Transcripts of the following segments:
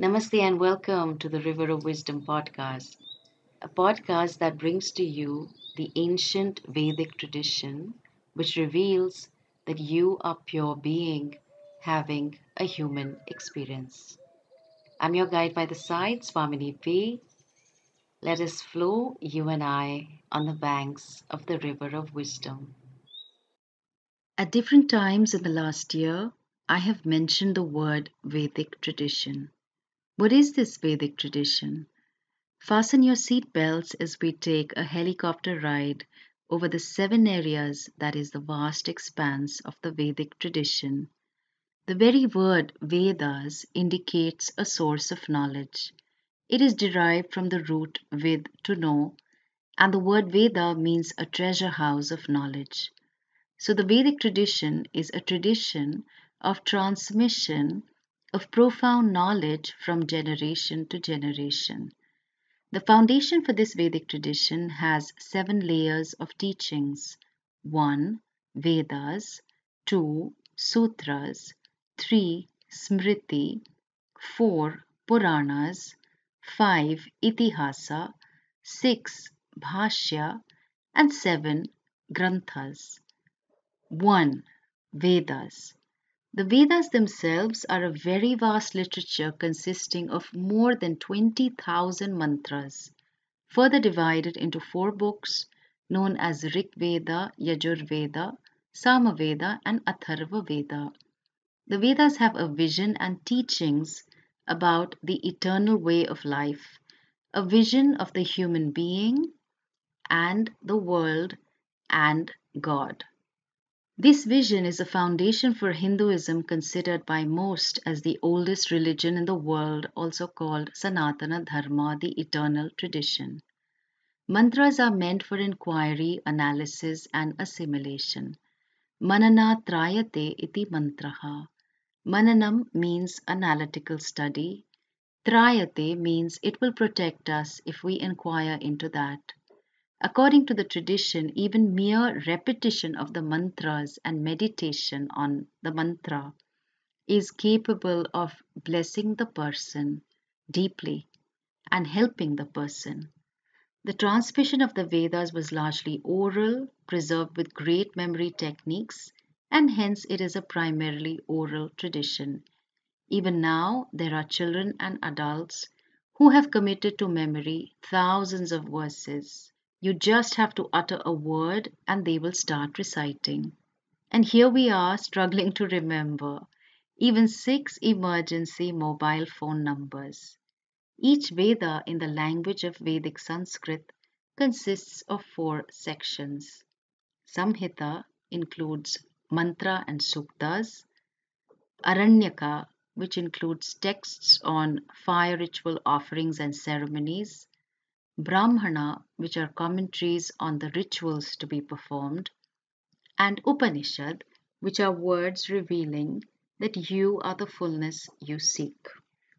Namaste and welcome to the River of Wisdom podcast, a podcast that brings to you the ancient Vedic tradition which reveals that you are pure being having a human experience. I'm your guide by the side, Swamini P. Let us flow, you and I, on the banks of the River of Wisdom. At different times in the last year, I have mentioned the word Vedic tradition. What is this Vedic tradition? Fasten your seat belts as we take a helicopter ride over the seven areas that is the vast expanse of the Vedic tradition. The very word Vedas indicates a source of knowledge. It is derived from the root vid to know, and the word Veda means a treasure house of knowledge. So the Vedic tradition is a tradition of transmission of profound knowledge from generation to generation. The foundation for this Vedic tradition has seven layers of teachings 1. Vedas, 2. Sutras, 3. Smriti, 4. Puranas, 5. Itihasa, 6. Bhashya, and 7. Granthas. 1. Vedas. The Vedas themselves are a very vast literature consisting of more than 20,000 mantras, further divided into four books known as Rig Veda, Yajur Veda, Samaveda, and Atharva Veda. The Vedas have a vision and teachings about the eternal way of life, a vision of the human being and the world and God. This vision is a foundation for Hinduism, considered by most as the oldest religion in the world, also called Sanatana Dharma, the eternal tradition. Mantras are meant for inquiry, analysis, and assimilation. Manana trayate iti mantraha. Mananam means analytical study. Trayate means it will protect us if we inquire into that. According to the tradition, even mere repetition of the mantras and meditation on the mantra is capable of blessing the person deeply and helping the person. The transmission of the Vedas was largely oral, preserved with great memory techniques, and hence it is a primarily oral tradition. Even now, there are children and adults who have committed to memory thousands of verses you just have to utter a word and they will start reciting. And here we are struggling to remember even six emergency mobile phone numbers. Each Veda in the language of Vedic Sanskrit consists of four sections. Samhita includes mantra and suktas, Aranyaka, which includes texts on fire ritual offerings and ceremonies, Brahmana, which are commentaries on the rituals to be performed, and Upanishad, which are words revealing that you are the fullness you seek.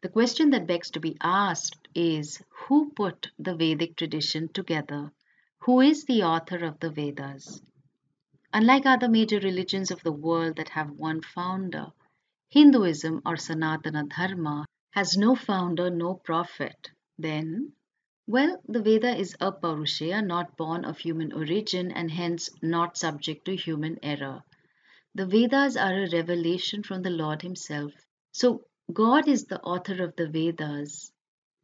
The question that begs to be asked is who put the Vedic tradition together? Who is the author of the Vedas? Unlike other major religions of the world that have one founder, Hinduism or Sanatana Dharma has no founder, no prophet. Then, well, the Veda is Apaurusheya, not born of human origin and hence not subject to human error. The Vedas are a revelation from the Lord Himself. So, God is the author of the Vedas.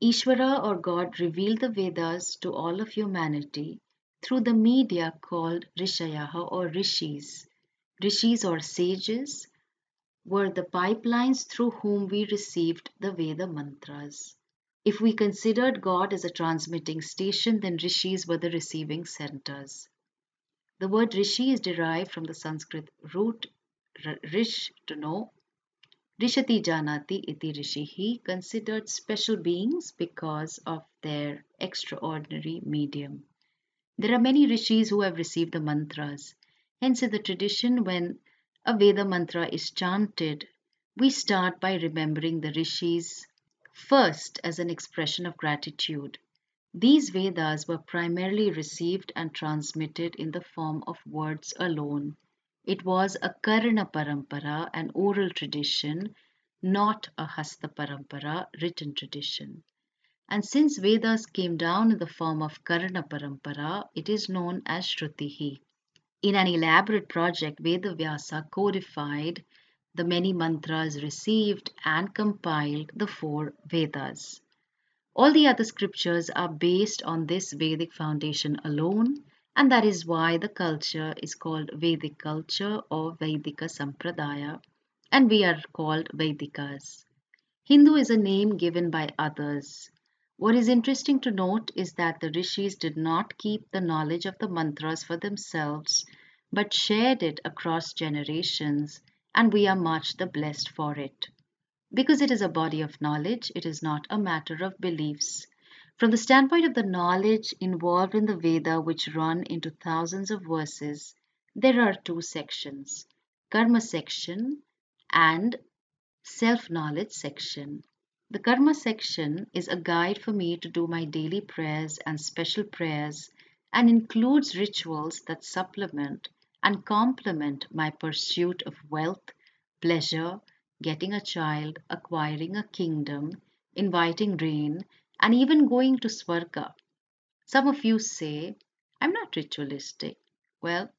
Ishvara or God revealed the Vedas to all of humanity through the media called Rishayaha or Rishis. Rishis or sages were the pipelines through whom we received the Veda mantras. If we considered God as a transmitting station, then rishis were the receiving centers. The word rishi is derived from the Sanskrit root rish to know. Rishati janati iti rishihi, considered special beings because of their extraordinary medium. There are many rishis who have received the mantras. Hence, in the tradition, when a Veda mantra is chanted, we start by remembering the rishis First, as an expression of gratitude. These Vedas were primarily received and transmitted in the form of words alone. It was a Karna Parampara, an oral tradition, not a Hasta Parampara written tradition. And since Vedas came down in the form of Karna Parampara, it is known as Shrutihi. In an elaborate project, Vedavyasa codified the many mantras received and compiled the four Vedas. All the other scriptures are based on this Vedic foundation alone, and that is why the culture is called Vedic culture or Vedika Sampradaya, and we are called Vedikas. Hindu is a name given by others. What is interesting to note is that the rishis did not keep the knowledge of the mantras for themselves, but shared it across generations, and we are much the blessed for it. Because it is a body of knowledge, it is not a matter of beliefs. From the standpoint of the knowledge involved in the Veda, which run into thousands of verses, there are two sections Karma section and self knowledge section. The Karma section is a guide for me to do my daily prayers and special prayers and includes rituals that supplement and complement my pursuit of wealth, pleasure, getting a child, acquiring a kingdom, inviting rain, and even going to Swarga. Some of you say, I'm not ritualistic. Well,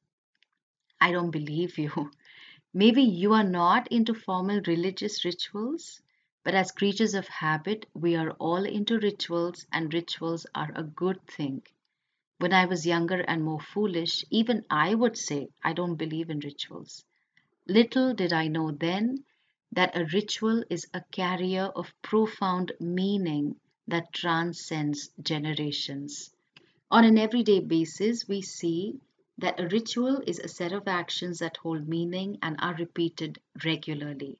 I don't believe you. Maybe you are not into formal religious rituals, but as creatures of habit, we are all into rituals, and rituals are a good thing. When I was younger and more foolish, even I would say I don't believe in rituals. Little did I know then that a ritual is a carrier of profound meaning that transcends generations. On an everyday basis, we see that a ritual is a set of actions that hold meaning and are repeated regularly.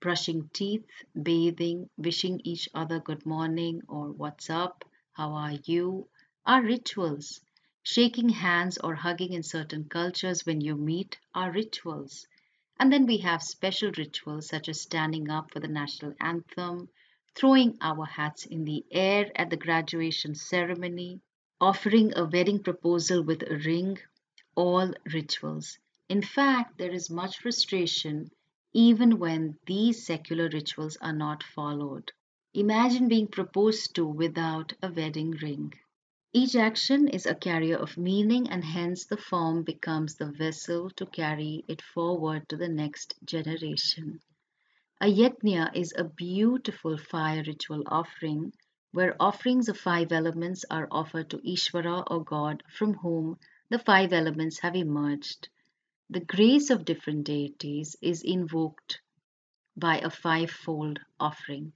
Brushing teeth, bathing, wishing each other good morning or what's up, how are you, are rituals. Shaking hands or hugging in certain cultures when you meet are rituals. And then we have special rituals such as standing up for the national anthem, throwing our hats in the air at the graduation ceremony, offering a wedding proposal with a ring, all rituals. In fact, there is much frustration even when these secular rituals are not followed. Imagine being proposed to without a wedding ring. Each action is a carrier of meaning, and hence the form becomes the vessel to carry it forward to the next generation. A yajna is a beautiful fire ritual offering where offerings of five elements are offered to Ishvara or God from whom the five elements have emerged. The grace of different deities is invoked by a five-fold offering.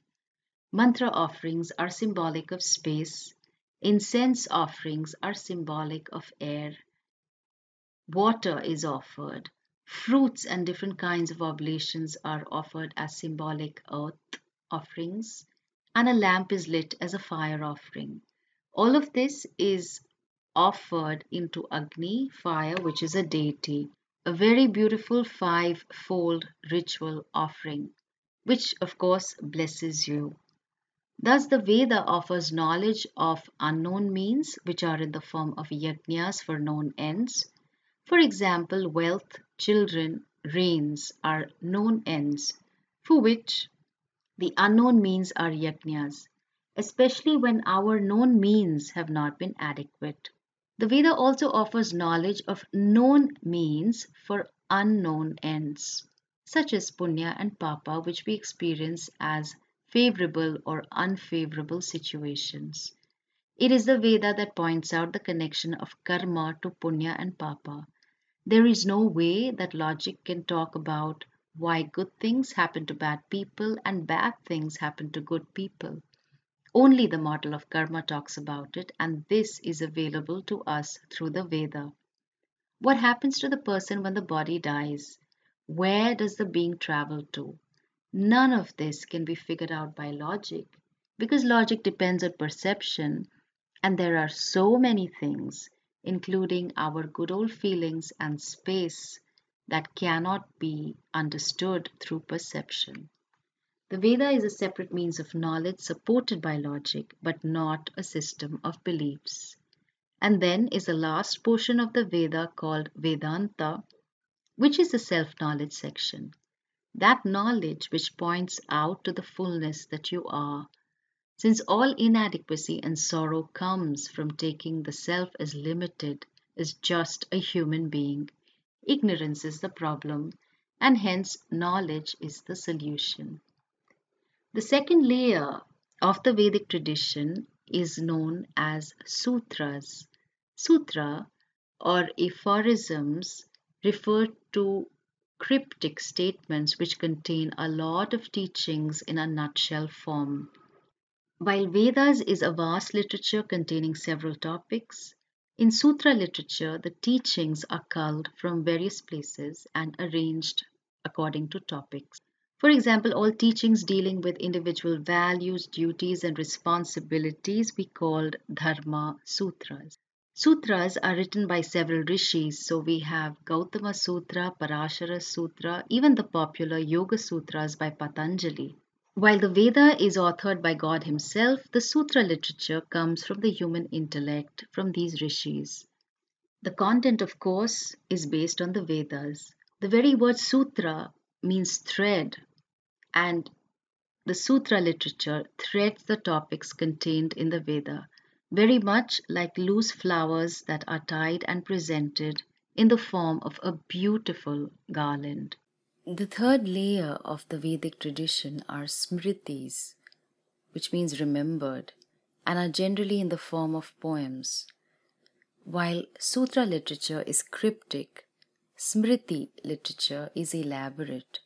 Mantra offerings are symbolic of space, Incense offerings are symbolic of air. Water is offered. Fruits and different kinds of oblations are offered as symbolic earth offerings. And a lamp is lit as a fire offering. All of this is offered into Agni, fire, which is a deity. A very beautiful five fold ritual offering, which of course blesses you. Thus, the Veda offers knowledge of unknown means, which are in the form of yajnas for known ends. For example, wealth, children, rains are known ends, for which the unknown means are yajnas, especially when our known means have not been adequate. The Veda also offers knowledge of known means for unknown ends, such as punya and papa, which we experience as favorable or unfavorable situations. It is the Veda that points out the connection of karma to punya and papa. There is no way that logic can talk about why good things happen to bad people and bad things happen to good people. Only the model of karma talks about it, and this is available to us through the Veda. What happens to the person when the body dies? Where does the being travel to? None of this can be figured out by logic because logic depends on perception, and there are so many things, including our good old feelings and space, that cannot be understood through perception. The Veda is a separate means of knowledge supported by logic, but not a system of beliefs. And then is the last portion of the Veda called Vedanta, which is the self knowledge section. That knowledge which points out to the fullness that you are. Since all inadequacy and sorrow comes from taking the self as limited as just a human being, ignorance is the problem, and hence knowledge is the solution. The second layer of the Vedic tradition is known as sutras. Sutra or aphorisms refer to cryptic statements which contain a lot of teachings in a nutshell form. While Vedas is a vast literature containing several topics, in Sutra literature the teachings are culled from various places and arranged according to topics. For example, all teachings dealing with individual values, duties, and responsibilities we called Dharma Sutras. Sutras are written by several rishis, so we have Gautama Sutra, Parashara Sutra, even the popular Yoga Sutras by Patanjali. While the Veda is authored by God Himself, the Sutra literature comes from the human intellect from these rishis. The content, of course, is based on the Vedas. The very word sutra means thread, and the Sutra literature threads the topics contained in the Veda very much like loose flowers that are tied and presented in the form of a beautiful garland. The third layer of the Vedic tradition are smritis, which means remembered, and are generally in the form of poems. While sutra literature is cryptic, smriti literature is elaborate,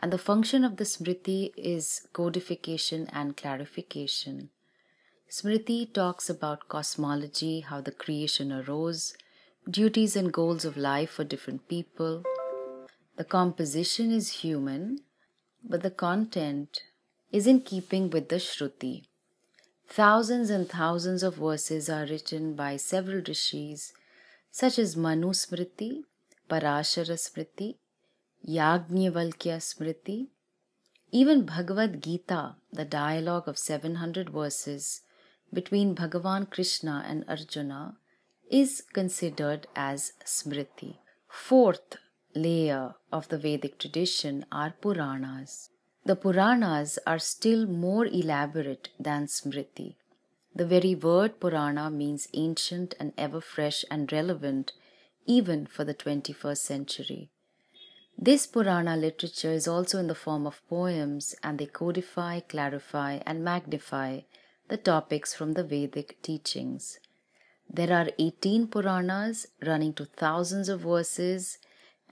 and the function of the smriti is codification and clarification. Smriti talks about cosmology, how the creation arose, duties and goals of life for different people. The composition is human, but the content is in keeping with the Shruti. Thousands and thousands of verses are written by several rishis, such as Manu Smriti, Parashara Smriti, Yajnavalkya Smriti. Even Bhagavad Gita, the dialogue of 700 verses, between Bhagavan Krishna and Arjuna is considered as Smriti. Fourth layer of the Vedic tradition are Puranas. The Puranas are still more elaborate than Smriti. The very word Purana means ancient and ever fresh and relevant even for the 21st century. This Purana literature is also in the form of poems and they codify, clarify, and magnify the topics from the Vedic teachings. There are 18 Puranas running to thousands of verses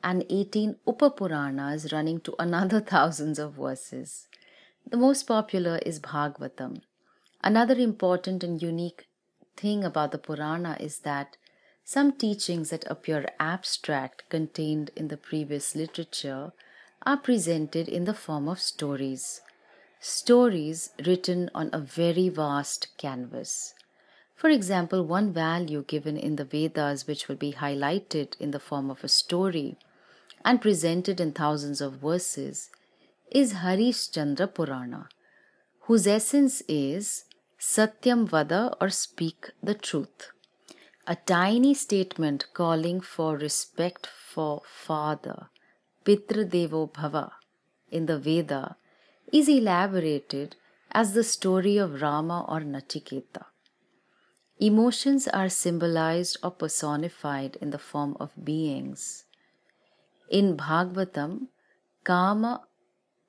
and 18 Upapuranas running to another thousands of verses. The most popular is Bhagavatam. Another important and unique thing about the Purana is that some teachings that appear abstract contained in the previous literature are presented in the form of stories stories written on a very vast canvas. For example, one value given in the Vedas, which will be highlighted in the form of a story and presented in thousands of verses, is Harishchandra Purana, whose essence is Satyam Vada or speak the truth. A tiny statement calling for respect for father, Pitra Devo Bhava, in the Veda is elaborated as the story of Rama or Nachiketa. Emotions are symbolized or personified in the form of beings. In Bhagavatam, Kama,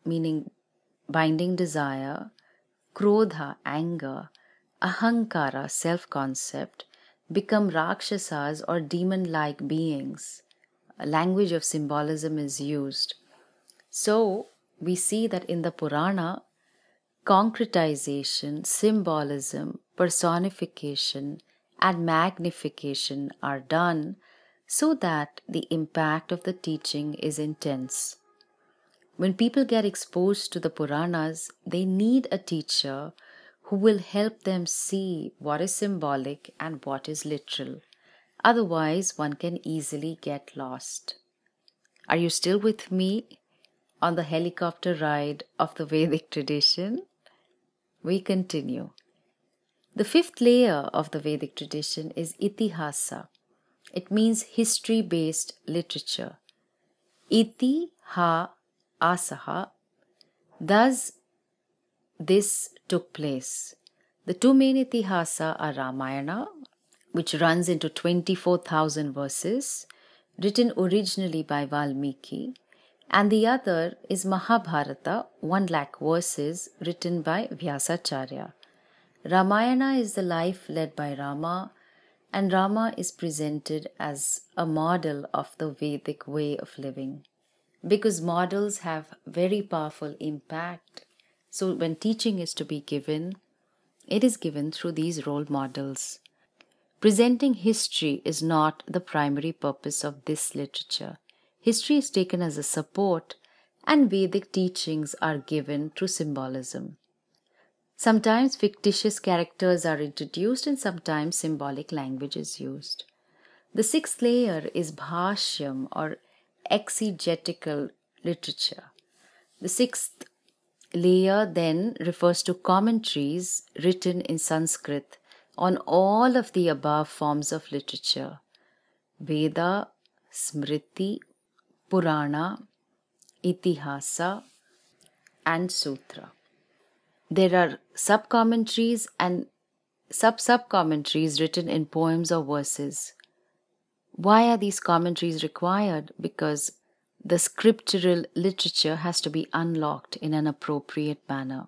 meaning binding desire, Krodha, anger, Ahankara, self concept, become Rakshasas or demon like beings. A language of symbolism is used. So, we see that in the Purana, concretization, symbolism, personification, and magnification are done so that the impact of the teaching is intense. When people get exposed to the Puranas, they need a teacher who will help them see what is symbolic and what is literal. Otherwise, one can easily get lost. Are you still with me? On the helicopter ride of the Vedic tradition, we continue. The fifth layer of the Vedic tradition is Itihasa. It means history based literature. Iti ha asaha. Thus, this took place. The two main itihasa are Ramayana, which runs into 24,000 verses, written originally by Valmiki, and the other is Mahabharata, 1 lakh verses, written by Vyasacharya. Ramayana is the life led by Rama, and Rama is presented as a model of the Vedic way of living. Because models have very powerful impact, so when teaching is to be given, it is given through these role models. Presenting history is not the primary purpose of this literature. History is taken as a support, and Vedic teachings are given through symbolism. Sometimes fictitious characters are introduced and sometimes symbolic language is used. The sixth layer is bhashyam or exegetical literature. The sixth layer then refers to commentaries written in Sanskrit on all of the above forms of literature Veda, Smriti, Purana, Itihasa, and Sutra there are sub commentaries and sub sub commentaries written in poems or verses. Why are these commentaries required? Because the scriptural literature has to be unlocked in an appropriate manner.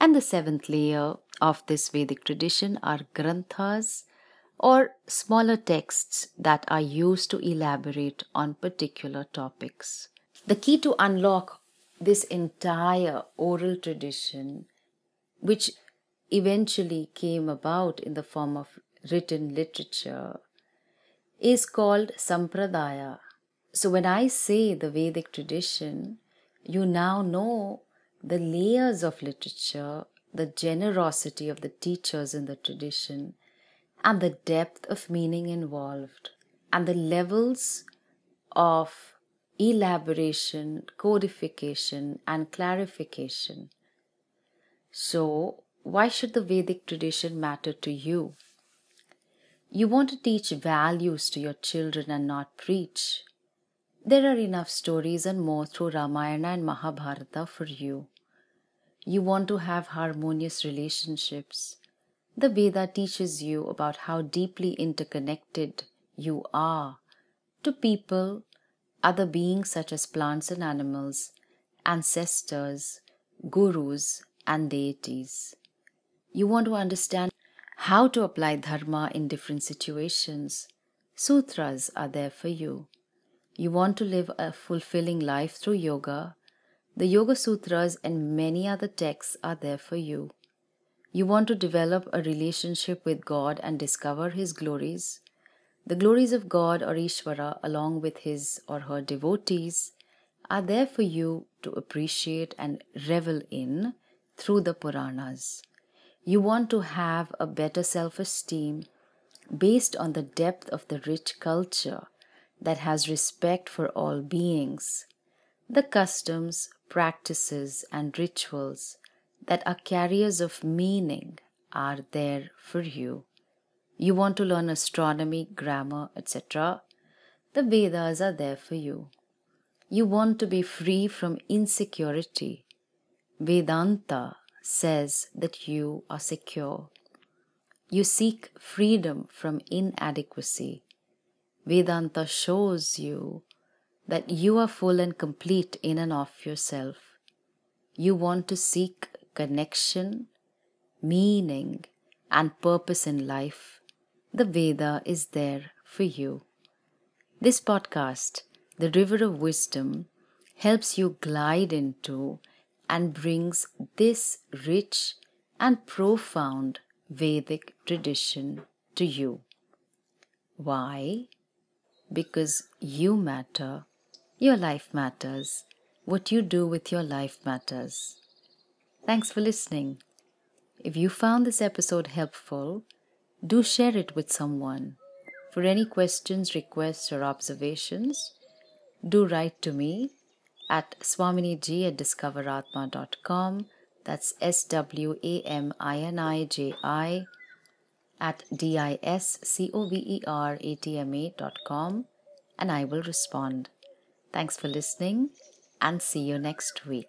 And the seventh layer of this Vedic tradition are granthas or smaller texts that are used to elaborate on particular topics. The key to unlock this entire oral tradition, which eventually came about in the form of written literature, is called Sampradaya. So, when I say the Vedic tradition, you now know the layers of literature, the generosity of the teachers in the tradition, and the depth of meaning involved, and the levels of elaboration, codification, and clarification. So, why should the Vedic tradition matter to you? You want to teach values to your children and not preach. There are enough stories and more through Ramayana and Mahabharata for you. You want to have harmonious relationships. The Veda teaches you about how deeply interconnected you are to people, other beings such as plants and animals, ancestors, gurus, and deities. You want to understand how to apply dharma in different situations. Sutras are there for you. You want to live a fulfilling life through yoga. The Yoga Sutras and many other texts are there for you. You want to develop a relationship with God and discover His glories. The glories of God or Ishvara, along with his or her devotees, are there for you to appreciate and revel in through the Puranas. You want to have a better self esteem based on the depth of the rich culture that has respect for all beings. The customs, practices, and rituals that are carriers of meaning are there for you you want to learn astronomy, grammar, etc., the Vedas are there for you. You want to be free from insecurity. Vedanta says that you are secure. You seek freedom from inadequacy. Vedanta shows you that you are full and complete in and of yourself. You want to seek connection, meaning, and purpose in life the Veda is there for you. This podcast, The River of Wisdom, helps you glide into and brings this rich and profound Vedic tradition to you. Why? Because you matter, your life matters, what you do with your life matters. Thanks for listening. If you found this episode helpful, do share it with someone. For any questions, requests, or observations, do write to me at swaminiji at discoveratma.com. That's S W A M I N I J I at D I S C O V E R A T M A dot com and I will respond. Thanks for listening. and see you next week.